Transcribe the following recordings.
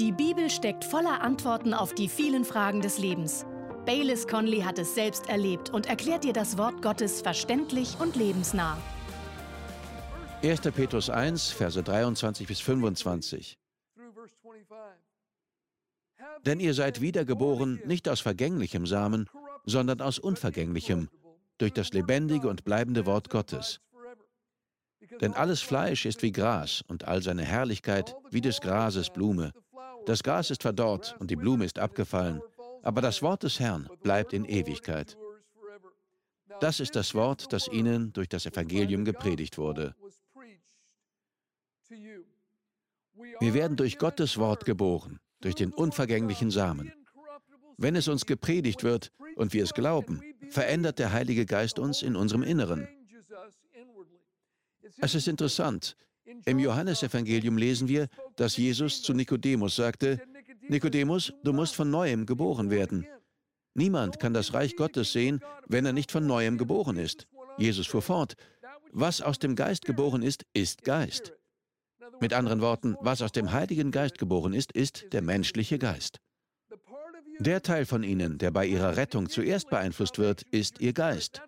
Die Bibel steckt voller Antworten auf die vielen Fragen des Lebens. Baylis Conley hat es selbst erlebt und erklärt dir das Wort Gottes verständlich und lebensnah. 1. Petrus 1, Verse 23 bis 25. Denn ihr seid wiedergeboren nicht aus vergänglichem Samen, sondern aus unvergänglichem, durch das lebendige und bleibende Wort Gottes. Denn alles Fleisch ist wie Gras und all seine Herrlichkeit wie des Grases Blume. Das Gras ist verdorrt und die Blume ist abgefallen, aber das Wort des Herrn bleibt in Ewigkeit. Das ist das Wort, das ihnen durch das Evangelium gepredigt wurde. Wir werden durch Gottes Wort geboren, durch den unvergänglichen Samen. Wenn es uns gepredigt wird und wir es glauben, verändert der Heilige Geist uns in unserem Inneren. Es ist interessant. Im Johannesevangelium lesen wir, dass Jesus zu Nikodemus sagte, Nikodemus, du musst von neuem geboren werden. Niemand kann das Reich Gottes sehen, wenn er nicht von neuem geboren ist. Jesus fuhr fort, was aus dem Geist geboren ist, ist Geist. Mit anderen Worten, was aus dem Heiligen Geist geboren ist, ist der menschliche Geist. Der Teil von ihnen, der bei ihrer Rettung zuerst beeinflusst wird, ist ihr Geist.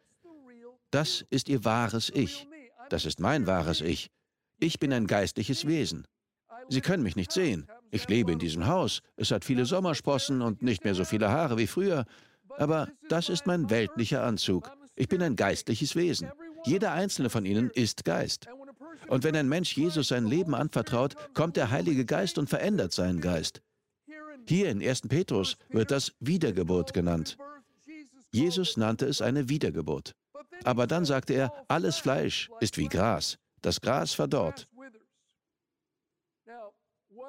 Das ist ihr wahres Ich. Das ist mein wahres Ich. Ich bin ein geistliches Wesen. Sie können mich nicht sehen. Ich lebe in diesem Haus. Es hat viele Sommersprossen und nicht mehr so viele Haare wie früher. Aber das ist mein weltlicher Anzug. Ich bin ein geistliches Wesen. Jeder einzelne von ihnen ist Geist. Und wenn ein Mensch Jesus sein Leben anvertraut, kommt der Heilige Geist und verändert seinen Geist. Hier in 1. Petrus wird das Wiedergeburt genannt. Jesus nannte es eine Wiedergeburt. Aber dann sagte er, alles Fleisch ist wie Gras. Das Gras verdorrt.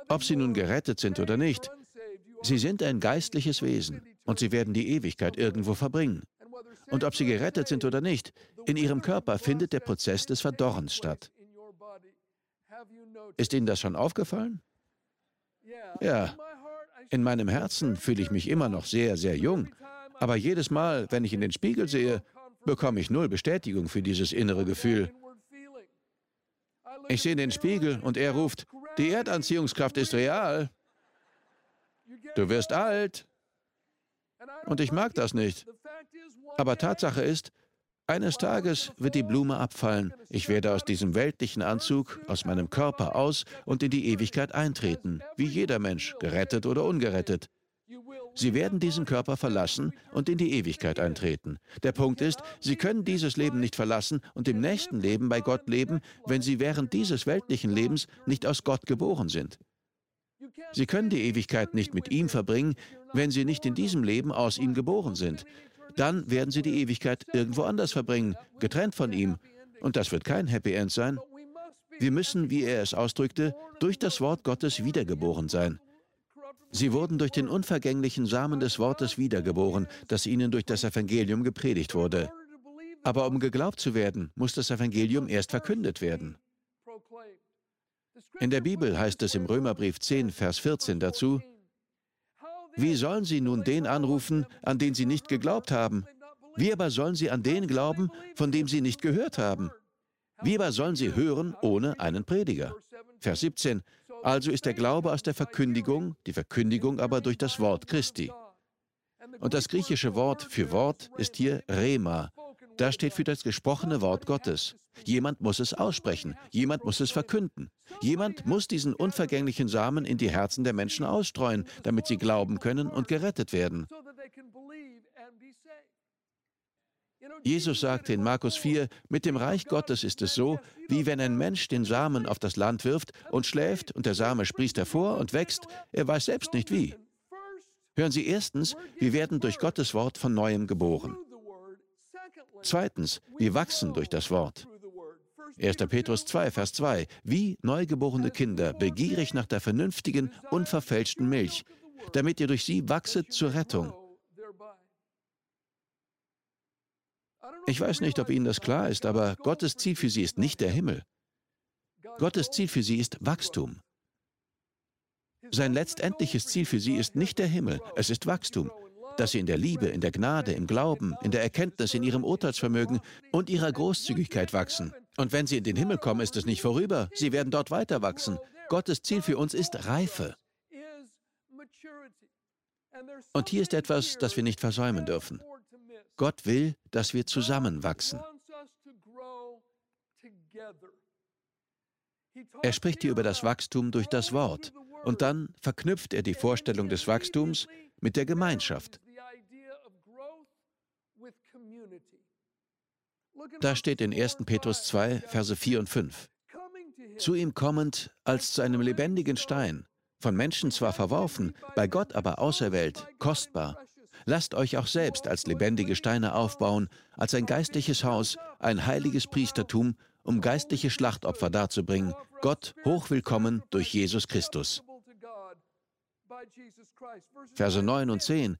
Ob sie nun gerettet sind oder nicht, sie sind ein geistliches Wesen und sie werden die Ewigkeit irgendwo verbringen. Und ob sie gerettet sind oder nicht, in ihrem Körper findet der Prozess des Verdorrens statt. Ist Ihnen das schon aufgefallen? Ja. In meinem Herzen fühle ich mich immer noch sehr, sehr jung. Aber jedes Mal, wenn ich in den Spiegel sehe, bekomme ich null Bestätigung für dieses innere Gefühl. Ich sehe den Spiegel und er ruft, die Erdanziehungskraft ist real. Du wirst alt. Und ich mag das nicht. Aber Tatsache ist, eines Tages wird die Blume abfallen. Ich werde aus diesem weltlichen Anzug, aus meinem Körper aus und in die Ewigkeit eintreten, wie jeder Mensch, gerettet oder ungerettet. Sie werden diesen Körper verlassen und in die Ewigkeit eintreten. Der Punkt ist, Sie können dieses Leben nicht verlassen und im nächsten Leben bei Gott leben, wenn Sie während dieses weltlichen Lebens nicht aus Gott geboren sind. Sie können die Ewigkeit nicht mit ihm verbringen, wenn Sie nicht in diesem Leben aus ihm geboren sind. Dann werden Sie die Ewigkeit irgendwo anders verbringen, getrennt von ihm. Und das wird kein Happy End sein. Wir müssen, wie er es ausdrückte, durch das Wort Gottes wiedergeboren sein. Sie wurden durch den unvergänglichen Samen des Wortes wiedergeboren, das ihnen durch das Evangelium gepredigt wurde. Aber um geglaubt zu werden, muss das Evangelium erst verkündet werden. In der Bibel heißt es im Römerbrief 10, Vers 14 dazu, wie sollen sie nun den anrufen, an den sie nicht geglaubt haben? Wie aber sollen sie an den glauben, von dem sie nicht gehört haben? Wie aber sollen sie hören ohne einen Prediger? Vers 17. Also ist der Glaube aus der Verkündigung, die Verkündigung aber durch das Wort Christi. Und das griechische Wort für Wort ist hier Rema. Das steht für das gesprochene Wort Gottes. Jemand muss es aussprechen, jemand muss es verkünden. Jemand muss diesen unvergänglichen Samen in die Herzen der Menschen ausstreuen, damit sie glauben können und gerettet werden. Jesus sagte in Markus 4, mit dem Reich Gottes ist es so, wie wenn ein Mensch den Samen auf das Land wirft und schläft und der Same sprießt hervor und wächst, er weiß selbst nicht wie. Hören Sie erstens, wir werden durch Gottes Wort von neuem geboren. Zweitens, wir wachsen durch das Wort. 1. Petrus 2, Vers 2, wie neugeborene Kinder, begierig nach der vernünftigen, unverfälschten Milch, damit ihr durch sie wachset zur Rettung. Ich weiß nicht, ob Ihnen das klar ist, aber Gottes Ziel für Sie ist nicht der Himmel. Gottes Ziel für Sie ist Wachstum. Sein letztendliches Ziel für Sie ist nicht der Himmel, es ist Wachstum, dass Sie in der Liebe, in der Gnade, im Glauben, in der Erkenntnis, in Ihrem Urteilsvermögen und Ihrer Großzügigkeit wachsen. Und wenn Sie in den Himmel kommen, ist es nicht vorüber, Sie werden dort weiter wachsen. Gottes Ziel für uns ist Reife. Und hier ist etwas, das wir nicht versäumen dürfen. Gott will, dass wir zusammenwachsen. Er spricht hier über das Wachstum durch das Wort und dann verknüpft er die Vorstellung des Wachstums mit der Gemeinschaft. Da steht in 1. Petrus 2, Verse 4 und 5. Zu ihm kommend als zu einem lebendigen Stein, von Menschen zwar verworfen, bei Gott aber auserwählt, kostbar. Lasst euch auch selbst als lebendige Steine aufbauen, als ein geistliches Haus, ein heiliges Priestertum, um geistliche Schlachtopfer darzubringen, Gott hochwillkommen durch Jesus Christus. Verse 9 und 10.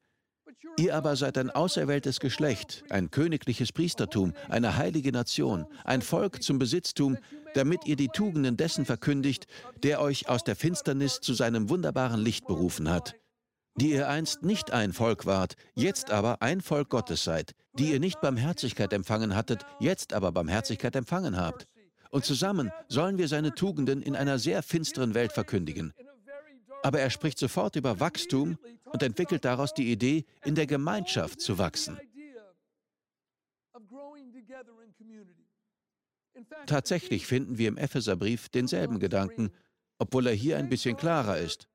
Ihr aber seid ein auserwähltes Geschlecht, ein königliches Priestertum, eine heilige Nation, ein Volk zum Besitztum, damit ihr die Tugenden dessen verkündigt, der euch aus der Finsternis zu seinem wunderbaren Licht berufen hat, die ihr einst nicht ein Volk wart, jetzt aber ein Volk Gottes seid, die ihr nicht Barmherzigkeit empfangen hattet, jetzt aber Barmherzigkeit empfangen habt. Und zusammen sollen wir seine Tugenden in einer sehr finsteren Welt verkündigen. Aber er spricht sofort über Wachstum und entwickelt daraus die Idee, in der Gemeinschaft zu wachsen. Tatsächlich finden wir im Epheserbrief denselben Gedanken, obwohl er hier ein bisschen klarer ist.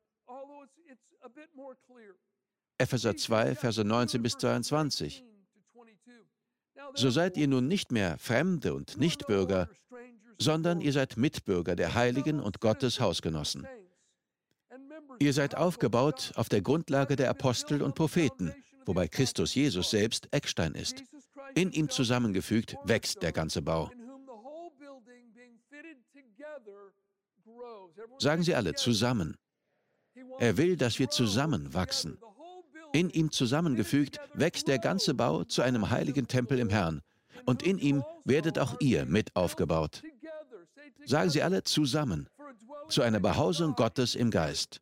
Epheser 2, Verse 19 bis 22. So seid ihr nun nicht mehr Fremde und Nichtbürger, sondern ihr seid Mitbürger der Heiligen und Gottes Hausgenossen. Ihr seid aufgebaut auf der Grundlage der Apostel und Propheten, wobei Christus Jesus selbst Eckstein ist. In ihm zusammengefügt wächst der ganze Bau. Sagen Sie alle zusammen. Er will, dass wir zusammen wachsen. In ihm zusammengefügt wächst der ganze Bau zu einem heiligen Tempel im Herrn. Und in ihm werdet auch ihr mit aufgebaut. Sagen Sie alle zusammen. Zu einer Behausung Gottes im Geist.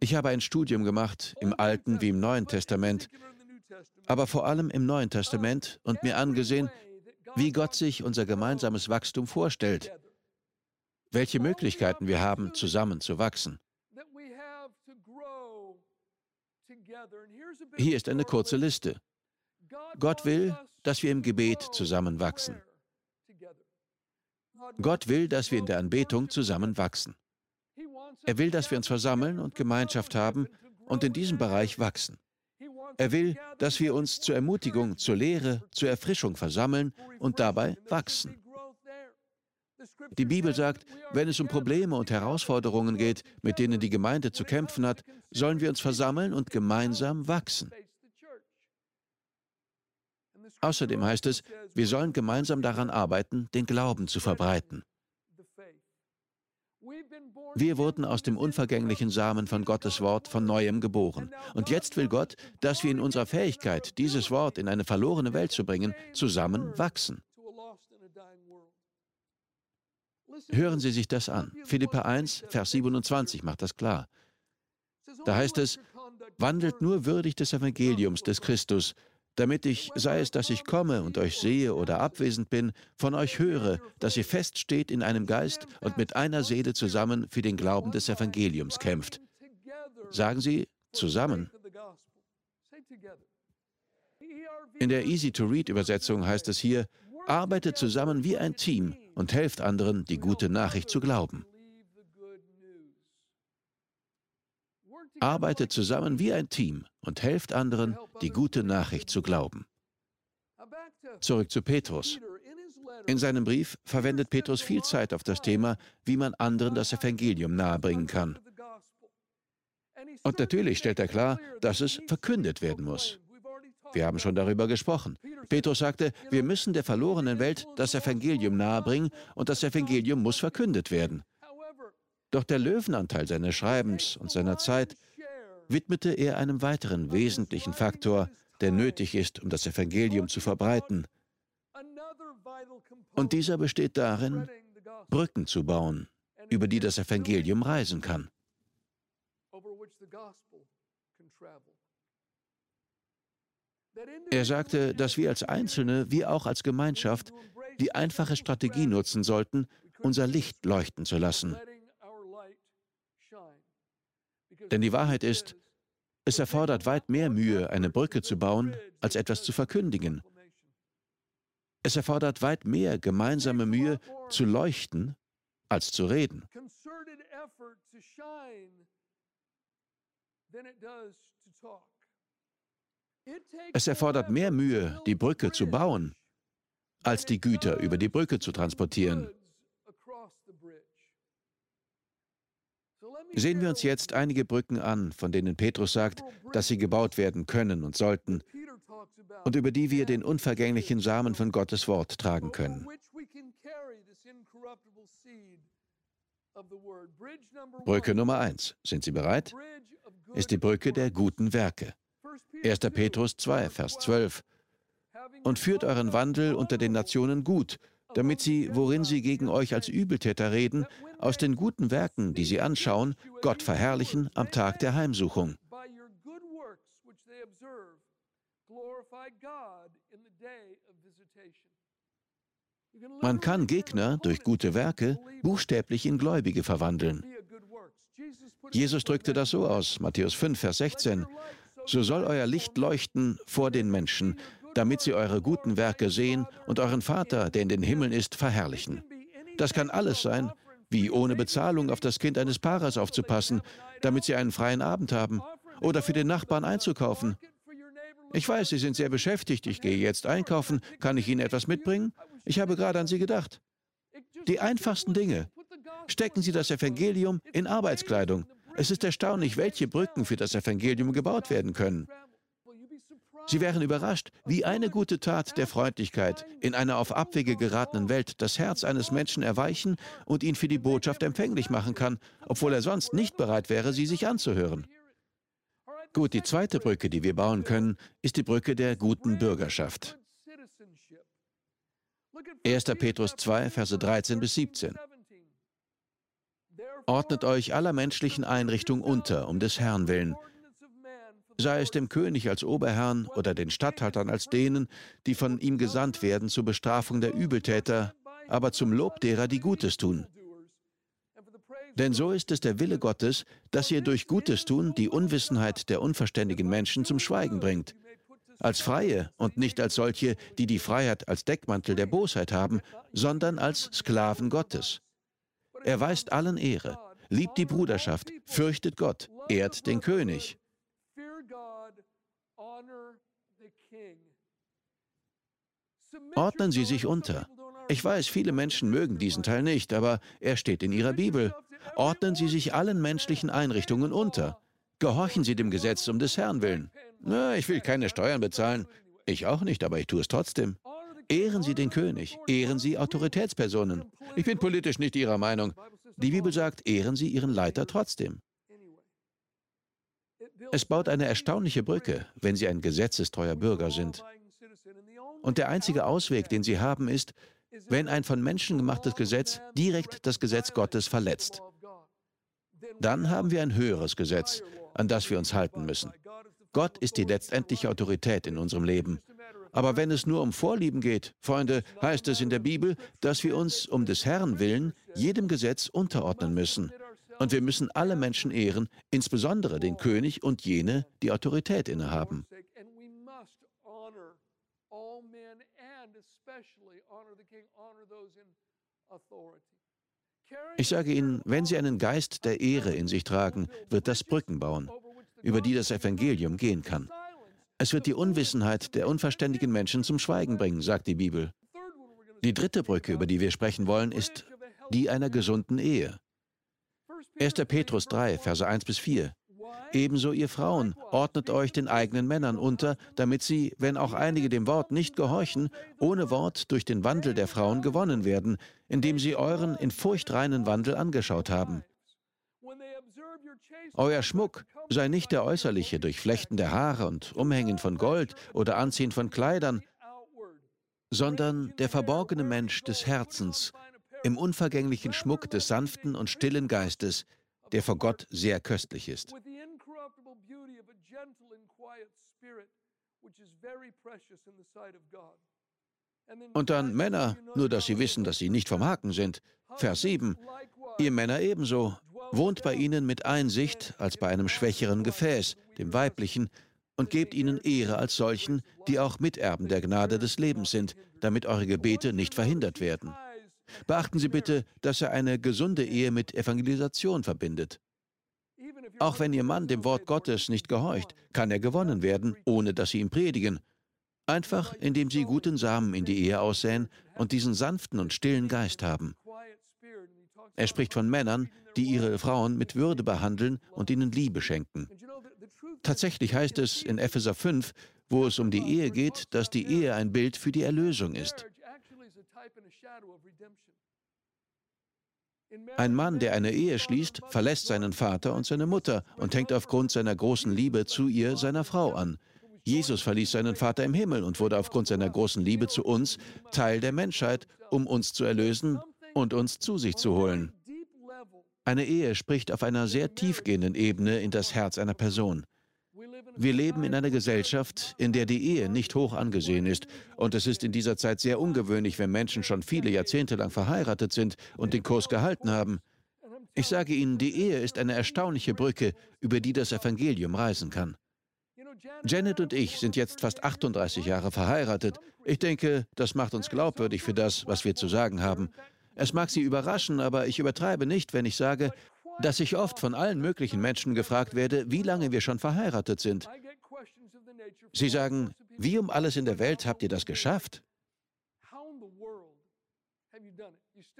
Ich habe ein Studium gemacht, im Alten wie im Neuen Testament, aber vor allem im Neuen Testament und mir angesehen, wie Gott sich unser gemeinsames Wachstum vorstellt, welche Möglichkeiten wir haben, zusammen zu wachsen. Hier ist eine kurze Liste. Gott will, dass wir im Gebet zusammen wachsen. Gott will, dass wir in der Anbetung zusammen wachsen. Er will, dass wir uns versammeln und Gemeinschaft haben und in diesem Bereich wachsen. Er will, dass wir uns zur Ermutigung, zur Lehre, zur Erfrischung versammeln und dabei wachsen. Die Bibel sagt, wenn es um Probleme und Herausforderungen geht, mit denen die Gemeinde zu kämpfen hat, sollen wir uns versammeln und gemeinsam wachsen. Außerdem heißt es, wir sollen gemeinsam daran arbeiten, den Glauben zu verbreiten. Wir wurden aus dem unvergänglichen Samen von Gottes Wort von neuem geboren. Und jetzt will Gott, dass wir in unserer Fähigkeit, dieses Wort in eine verlorene Welt zu bringen, zusammen wachsen. Hören Sie sich das an. Philippa 1, Vers 27 macht das klar. Da heißt es, wandelt nur würdig des Evangeliums des Christus, damit ich, sei es, dass ich komme und euch sehe oder abwesend bin, von euch höre, dass ihr feststeht in einem Geist und mit einer Seele zusammen für den Glauben des Evangeliums kämpft. Sagen Sie zusammen. In der Easy-to-Read-Übersetzung heißt es hier, arbeitet zusammen wie ein Team und helft anderen, die gute Nachricht zu glauben. Arbeitet zusammen wie ein Team und helft anderen, die gute Nachricht zu glauben. Zurück zu Petrus. In seinem Brief verwendet Petrus viel Zeit auf das Thema, wie man anderen das Evangelium nahebringen kann. Und natürlich stellt er klar, dass es verkündet werden muss. Wir haben schon darüber gesprochen. Petrus sagte, wir müssen der verlorenen Welt das Evangelium nahebringen und das Evangelium muss verkündet werden. Doch der Löwenanteil seines Schreibens und seiner Zeit widmete er einem weiteren wesentlichen Faktor, der nötig ist, um das Evangelium zu verbreiten. Und dieser besteht darin, Brücken zu bauen, über die das Evangelium reisen kann. Er sagte, dass wir als Einzelne wie auch als Gemeinschaft die einfache Strategie nutzen sollten, unser Licht leuchten zu lassen. Denn die Wahrheit ist, es erfordert weit mehr Mühe, eine Brücke zu bauen, als etwas zu verkündigen. Es erfordert weit mehr gemeinsame Mühe, zu leuchten, als zu reden. Es erfordert mehr Mühe, die Brücke zu bauen, als die Güter über die Brücke zu transportieren. Sehen wir uns jetzt einige Brücken an, von denen Petrus sagt, dass sie gebaut werden können und sollten und über die wir den unvergänglichen Samen von Gottes Wort tragen können. Brücke Nummer eins. Sind Sie bereit? Ist die Brücke der guten Werke. 1. Petrus 2, Vers 12. Und führt euren Wandel unter den Nationen gut, damit sie, worin sie gegen euch als Übeltäter reden, aus den guten Werken, die sie anschauen, Gott verherrlichen am Tag der Heimsuchung. Man kann Gegner durch gute Werke buchstäblich in Gläubige verwandeln. Jesus drückte das so aus, Matthäus 5, Vers 16. So soll euer Licht leuchten vor den Menschen, damit sie eure guten Werke sehen und euren Vater, der in den Himmeln ist, verherrlichen. Das kann alles sein, wie ohne Bezahlung auf das Kind eines Paares aufzupassen, damit sie einen freien Abend haben, oder für den Nachbarn einzukaufen. Ich weiß, Sie sind sehr beschäftigt, ich gehe jetzt einkaufen, kann ich Ihnen etwas mitbringen? Ich habe gerade an Sie gedacht. Die einfachsten Dinge. Stecken Sie das Evangelium in Arbeitskleidung. Es ist erstaunlich, welche Brücken für das Evangelium gebaut werden können. Sie wären überrascht, wie eine gute Tat der Freundlichkeit in einer auf Abwege geratenen Welt das Herz eines Menschen erweichen und ihn für die Botschaft empfänglich machen kann, obwohl er sonst nicht bereit wäre, sie sich anzuhören. Gut, die zweite Brücke, die wir bauen können, ist die Brücke der guten Bürgerschaft. 1. Petrus 2, Verse 13 bis 17. Ordnet euch aller menschlichen Einrichtungen unter, um des Herrn willen, sei es dem König als Oberherrn oder den Statthaltern als denen, die von ihm gesandt werden zur Bestrafung der Übeltäter, aber zum Lob derer, die Gutes tun. Denn so ist es der Wille Gottes, dass ihr durch Gutes tun die Unwissenheit der unverständigen Menschen zum Schweigen bringt. Als Freie und nicht als solche, die die Freiheit als Deckmantel der Bosheit haben, sondern als Sklaven Gottes. Er weist allen Ehre, liebt die Bruderschaft, fürchtet Gott, ehrt den König. Ordnen Sie sich unter. Ich weiß, viele Menschen mögen diesen Teil nicht, aber er steht in Ihrer Bibel. Ordnen Sie sich allen menschlichen Einrichtungen unter. Gehorchen Sie dem Gesetz um des Herrn willen. Na, ich will keine Steuern bezahlen. Ich auch nicht, aber ich tue es trotzdem. Ehren Sie den König, ehren Sie Autoritätspersonen. Ich bin politisch nicht Ihrer Meinung. Die Bibel sagt, ehren Sie Ihren Leiter trotzdem. Es baut eine erstaunliche Brücke, wenn Sie ein gesetzestreuer Bürger sind. Und der einzige Ausweg, den Sie haben, ist, wenn ein von Menschen gemachtes Gesetz direkt das Gesetz Gottes verletzt. Dann haben wir ein höheres Gesetz, an das wir uns halten müssen. Gott ist die letztendliche Autorität in unserem Leben. Aber wenn es nur um Vorlieben geht, Freunde, heißt es in der Bibel, dass wir uns um des Herrn willen jedem Gesetz unterordnen müssen. Und wir müssen alle Menschen ehren, insbesondere den König und jene, die Autorität innehaben. Ich sage Ihnen, wenn Sie einen Geist der Ehre in sich tragen, wird das Brücken bauen, über die das Evangelium gehen kann. Es wird die Unwissenheit der unverständigen Menschen zum Schweigen bringen, sagt die Bibel. Die dritte Brücke, über die wir sprechen wollen, ist die einer gesunden Ehe. 1. Petrus 3, Verse 1 bis 4. Ebenso ihr Frauen, ordnet euch den eigenen Männern unter, damit sie, wenn auch einige dem Wort nicht gehorchen, ohne Wort durch den Wandel der Frauen gewonnen werden, indem sie euren in Furcht reinen Wandel angeschaut haben. Euer Schmuck. sei nicht der äußerliche durch Flechten der Haare und Umhängen von Gold oder Anziehen von Kleidern, sondern der verborgene Mensch des Herzens, im unvergänglichen Schmuck des sanften und stillen Geistes, der vor Gott sehr köstlich ist. Und dann Männer, nur dass sie wissen, dass sie nicht vom Haken sind. Vers 7. Ihr Männer ebenso. Wohnt bei ihnen mit Einsicht als bei einem schwächeren Gefäß, dem weiblichen, und gebt ihnen Ehre als solchen, die auch Miterben der Gnade des Lebens sind, damit eure Gebete nicht verhindert werden. Beachten Sie bitte, dass er eine gesunde Ehe mit Evangelisation verbindet. Auch wenn Ihr Mann dem Wort Gottes nicht gehorcht, kann er gewonnen werden, ohne dass Sie ihm predigen. Einfach, indem Sie guten Samen in die Ehe aussäen und diesen sanften und stillen Geist haben. Er spricht von Männern, die ihre Frauen mit Würde behandeln und ihnen Liebe schenken. Tatsächlich heißt es in Epheser 5, wo es um die Ehe geht, dass die Ehe ein Bild für die Erlösung ist. Ein Mann, der eine Ehe schließt, verlässt seinen Vater und seine Mutter und hängt aufgrund seiner großen Liebe zu ihr, seiner Frau, an. Jesus verließ seinen Vater im Himmel und wurde aufgrund seiner großen Liebe zu uns Teil der Menschheit, um uns zu erlösen und uns zu sich zu holen. Eine Ehe spricht auf einer sehr tiefgehenden Ebene in das Herz einer Person. Wir leben in einer Gesellschaft, in der die Ehe nicht hoch angesehen ist. Und es ist in dieser Zeit sehr ungewöhnlich, wenn Menschen schon viele Jahrzehnte lang verheiratet sind und den Kurs gehalten haben. Ich sage Ihnen, die Ehe ist eine erstaunliche Brücke, über die das Evangelium reisen kann. Janet und ich sind jetzt fast 38 Jahre verheiratet. Ich denke, das macht uns glaubwürdig für das, was wir zu sagen haben. Es mag Sie überraschen, aber ich übertreibe nicht, wenn ich sage, dass ich oft von allen möglichen Menschen gefragt werde, wie lange wir schon verheiratet sind. Sie sagen, wie um alles in der Welt habt ihr das geschafft?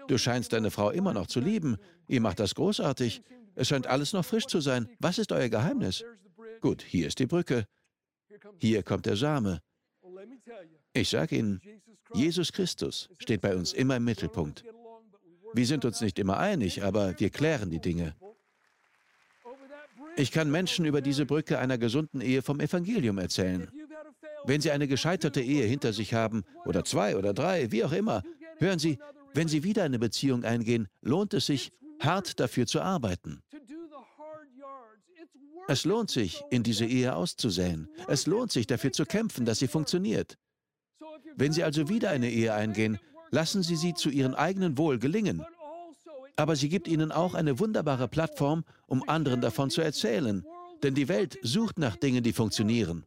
Du scheinst deine Frau immer noch zu lieben. Ihr macht das großartig. Es scheint alles noch frisch zu sein. Was ist euer Geheimnis? Gut, hier ist die Brücke. Hier kommt der Same. Ich sage Ihnen, Jesus Christus steht bei uns immer im Mittelpunkt. Wir sind uns nicht immer einig, aber wir klären die Dinge. Ich kann Menschen über diese Brücke einer gesunden Ehe vom Evangelium erzählen. Wenn Sie eine gescheiterte Ehe hinter sich haben, oder zwei oder drei, wie auch immer, hören Sie, wenn Sie wieder eine Beziehung eingehen, lohnt es sich, hart dafür zu arbeiten. Es lohnt sich, in diese Ehe auszusäen. Es lohnt sich, dafür zu kämpfen, dass sie funktioniert. Wenn Sie also wieder eine Ehe eingehen, Lassen Sie sie zu Ihrem eigenen Wohl gelingen. Aber sie gibt Ihnen auch eine wunderbare Plattform, um anderen davon zu erzählen. Denn die Welt sucht nach Dingen, die funktionieren.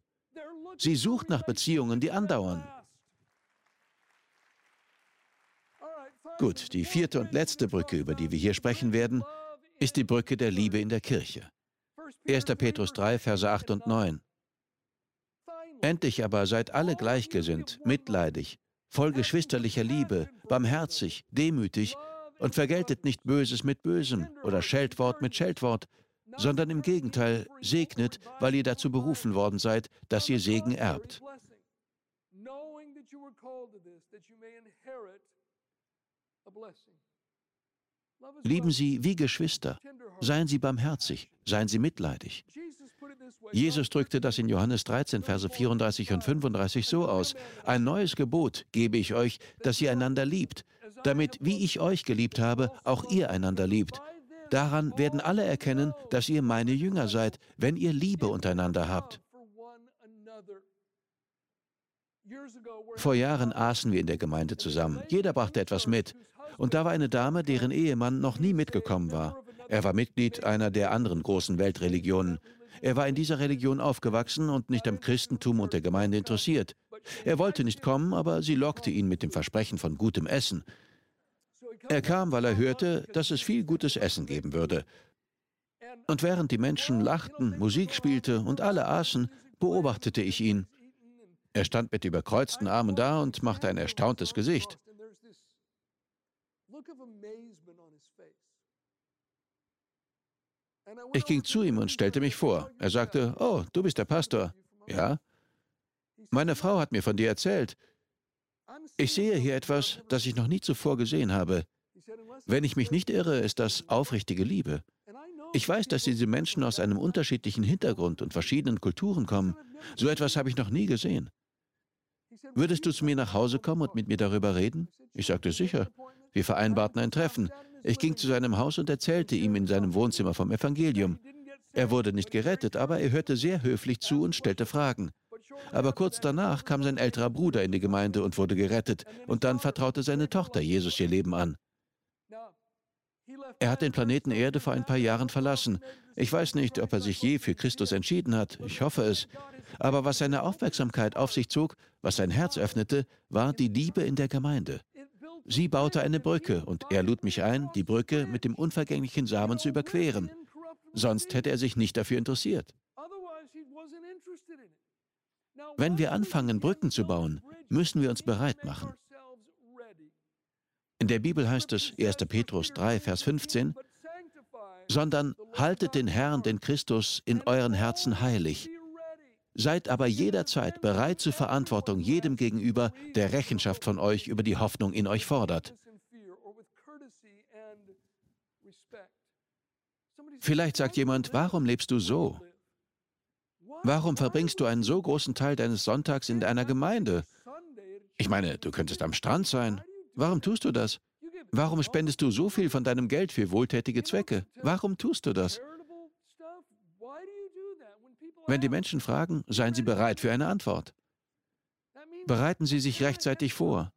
Sie sucht nach Beziehungen, die andauern. Gut, die vierte und letzte Brücke, über die wir hier sprechen werden, ist die Brücke der Liebe in der Kirche. 1. Petrus 3, Verse 8 und 9. Endlich aber seid alle gleichgesinnt, mitleidig, voll geschwisterlicher Liebe, barmherzig, demütig und vergeltet nicht Böses mit Bösem oder Scheltwort mit Scheltwort, sondern im Gegenteil segnet, weil ihr dazu berufen worden seid, dass ihr Segen erbt. Lieben Sie wie Geschwister, seien Sie barmherzig, seien Sie mitleidig. Jesus drückte das in Johannes 13, Verse 34 und 35 so aus. Ein neues Gebot gebe ich euch, dass ihr einander liebt, damit, wie ich euch geliebt habe, auch ihr einander liebt. Daran werden alle erkennen, dass ihr meine Jünger seid, wenn ihr Liebe untereinander habt. Vor Jahren aßen wir in der Gemeinde zusammen. Jeder brachte etwas mit. Und da war eine Dame, deren Ehemann noch nie mitgekommen war. Er war Mitglied einer der anderen großen Weltreligionen. Er war in dieser Religion aufgewachsen und nicht am Christentum und der Gemeinde interessiert. Er wollte nicht kommen, aber sie lockte ihn mit dem Versprechen von gutem Essen. Er kam, weil er hörte, dass es viel gutes Essen geben würde. Und während die Menschen lachten, Musik spielte und alle aßen, beobachtete ich ihn. Er stand mit überkreuzten Armen da und machte ein erstauntes Gesicht. Ich ging zu ihm und stellte mich vor. Er sagte, oh, du bist der Pastor. Ja. Meine Frau hat mir von dir erzählt. Ich sehe hier etwas, das ich noch nie zuvor gesehen habe. Wenn ich mich nicht irre, ist das aufrichtige Liebe. Ich weiß, dass diese Menschen aus einem unterschiedlichen Hintergrund und verschiedenen Kulturen kommen. So etwas habe ich noch nie gesehen. Würdest du zu mir nach Hause kommen und mit mir darüber reden? Ich sagte sicher. Wir vereinbarten ein Treffen. Ich ging zu seinem Haus und erzählte ihm in seinem Wohnzimmer vom Evangelium. Er wurde nicht gerettet, aber er hörte sehr höflich zu und stellte Fragen. Aber kurz danach kam sein älterer Bruder in die Gemeinde und wurde gerettet. Und dann vertraute seine Tochter Jesus ihr Leben an. Er hat den Planeten Erde vor ein paar Jahren verlassen. Ich weiß nicht, ob er sich je für Christus entschieden hat. Ich hoffe es. Aber was seine Aufmerksamkeit auf sich zog, was sein Herz öffnete, war die Liebe in der Gemeinde. Sie baute eine Brücke und er lud mich ein, die Brücke mit dem unvergänglichen Samen zu überqueren. Sonst hätte er sich nicht dafür interessiert. Wenn wir anfangen, Brücken zu bauen, müssen wir uns bereit machen. In der Bibel heißt es 1. Petrus 3, Vers 15, sondern haltet den Herrn, den Christus, in euren Herzen heilig. Seid aber jederzeit bereit zur Verantwortung jedem gegenüber, der Rechenschaft von euch über die Hoffnung in euch fordert. Vielleicht sagt jemand, warum lebst du so? Warum verbringst du einen so großen Teil deines Sonntags in einer Gemeinde? Ich meine, du könntest am Strand sein. Warum tust du das? Warum spendest du so viel von deinem Geld für wohltätige Zwecke? Warum tust du das? Wenn die Menschen fragen, seien sie bereit für eine Antwort. Bereiten Sie sich rechtzeitig vor.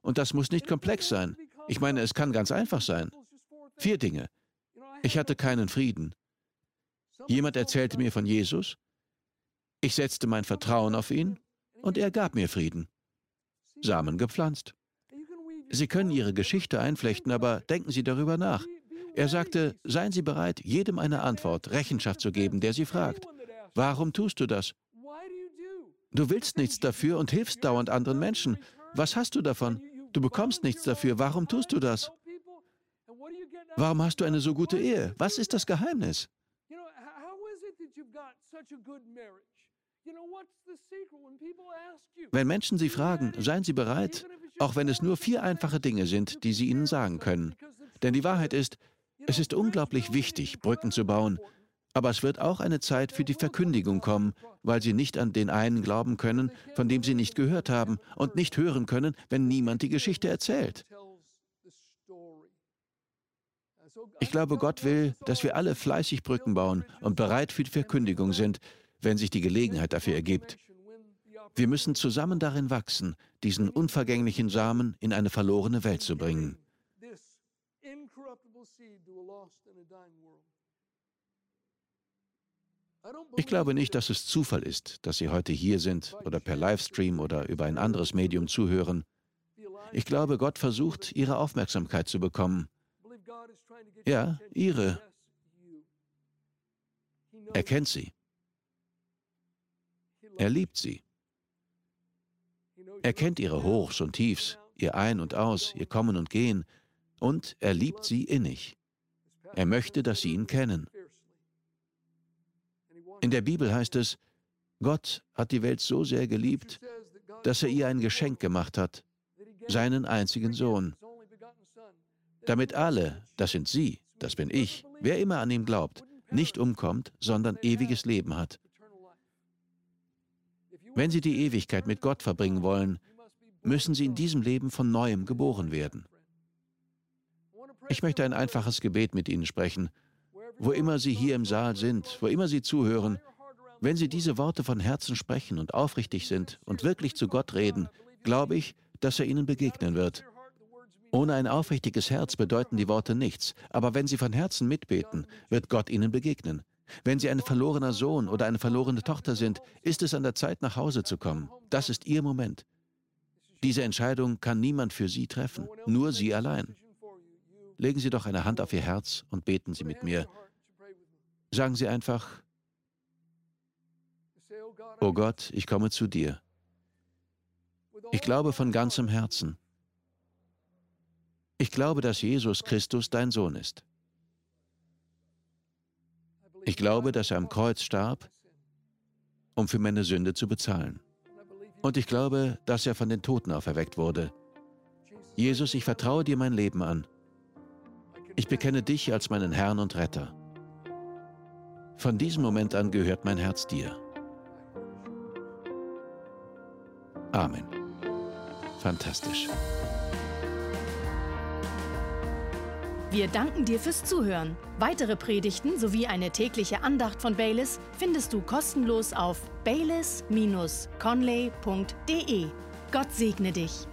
Und das muss nicht komplex sein. Ich meine, es kann ganz einfach sein. Vier Dinge. Ich hatte keinen Frieden. Jemand erzählte mir von Jesus. Ich setzte mein Vertrauen auf ihn und er gab mir Frieden. Samen gepflanzt. Sie können Ihre Geschichte einflechten, aber denken Sie darüber nach. Er sagte, seien Sie bereit, jedem eine Antwort, Rechenschaft zu geben, der Sie fragt. Warum tust du das? Du willst nichts dafür und hilfst dauernd anderen Menschen. Was hast du davon? Du bekommst nichts dafür. Warum tust du das? Warum hast du eine so gute Ehe? Was ist das Geheimnis? Wenn Menschen Sie fragen, seien Sie bereit, auch wenn es nur vier einfache Dinge sind, die Sie ihnen sagen können. Denn die Wahrheit ist, es ist unglaublich wichtig, Brücken zu bauen, aber es wird auch eine Zeit für die Verkündigung kommen, weil Sie nicht an den einen glauben können, von dem Sie nicht gehört haben, und nicht hören können, wenn niemand die Geschichte erzählt. Ich glaube, Gott will, dass wir alle fleißig Brücken bauen und bereit für die Verkündigung sind, wenn sich die Gelegenheit dafür ergibt. Wir müssen zusammen darin wachsen, diesen unvergänglichen Samen in eine verlorene Welt zu bringen. Ich glaube nicht, dass es Zufall ist, dass Sie heute hier sind oder per Livestream oder über ein anderes Medium zuhören. Ich glaube, Gott versucht, Ihre Aufmerksamkeit zu bekommen. Ja, Ihre. Er kennt Sie. Er liebt Sie. Er kennt ihre Hochs und Tiefs, ihr Ein und Aus, ihr Kommen und Gehen, und er liebt sie innig. Er möchte, dass sie ihn kennen. In der Bibel heißt es, Gott hat die Welt so sehr geliebt, dass er ihr ein Geschenk gemacht hat, seinen einzigen Sohn, damit alle, das sind Sie, das bin ich, wer immer an ihm glaubt, nicht umkommt, sondern ewiges Leben hat. Wenn Sie die Ewigkeit mit Gott verbringen wollen, müssen Sie in diesem Leben von neuem geboren werden. Ich möchte ein einfaches Gebet mit Ihnen sprechen. Wo immer Sie hier im Saal sind, wo immer Sie zuhören, wenn Sie diese Worte von Herzen sprechen und aufrichtig sind und wirklich zu Gott reden, glaube ich, dass er Ihnen begegnen wird. Ohne ein aufrichtiges Herz bedeuten die Worte nichts, aber wenn Sie von Herzen mitbeten, wird Gott Ihnen begegnen. Wenn Sie ein verlorener Sohn oder eine verlorene Tochter sind, ist es an der Zeit, nach Hause zu kommen. Das ist Ihr Moment. Diese Entscheidung kann niemand für Sie treffen, nur Sie allein. Legen Sie doch eine Hand auf Ihr Herz und beten Sie mit mir. Sagen Sie einfach, Oh Gott, ich komme zu dir. Ich glaube von ganzem Herzen. Ich glaube, dass Jesus Christus dein Sohn ist. Ich glaube, dass er am Kreuz starb, um für meine Sünde zu bezahlen. Und ich glaube, dass er von den Toten auferweckt wurde. Jesus, ich vertraue dir mein Leben an. Ich bekenne dich als meinen Herrn und Retter. Von diesem Moment an gehört mein Herz dir. Amen. Fantastisch. Wir danken dir fürs Zuhören. Weitere Predigten sowie eine tägliche Andacht von Baylis findest du kostenlos auf baylis-conley.de. Gott segne dich.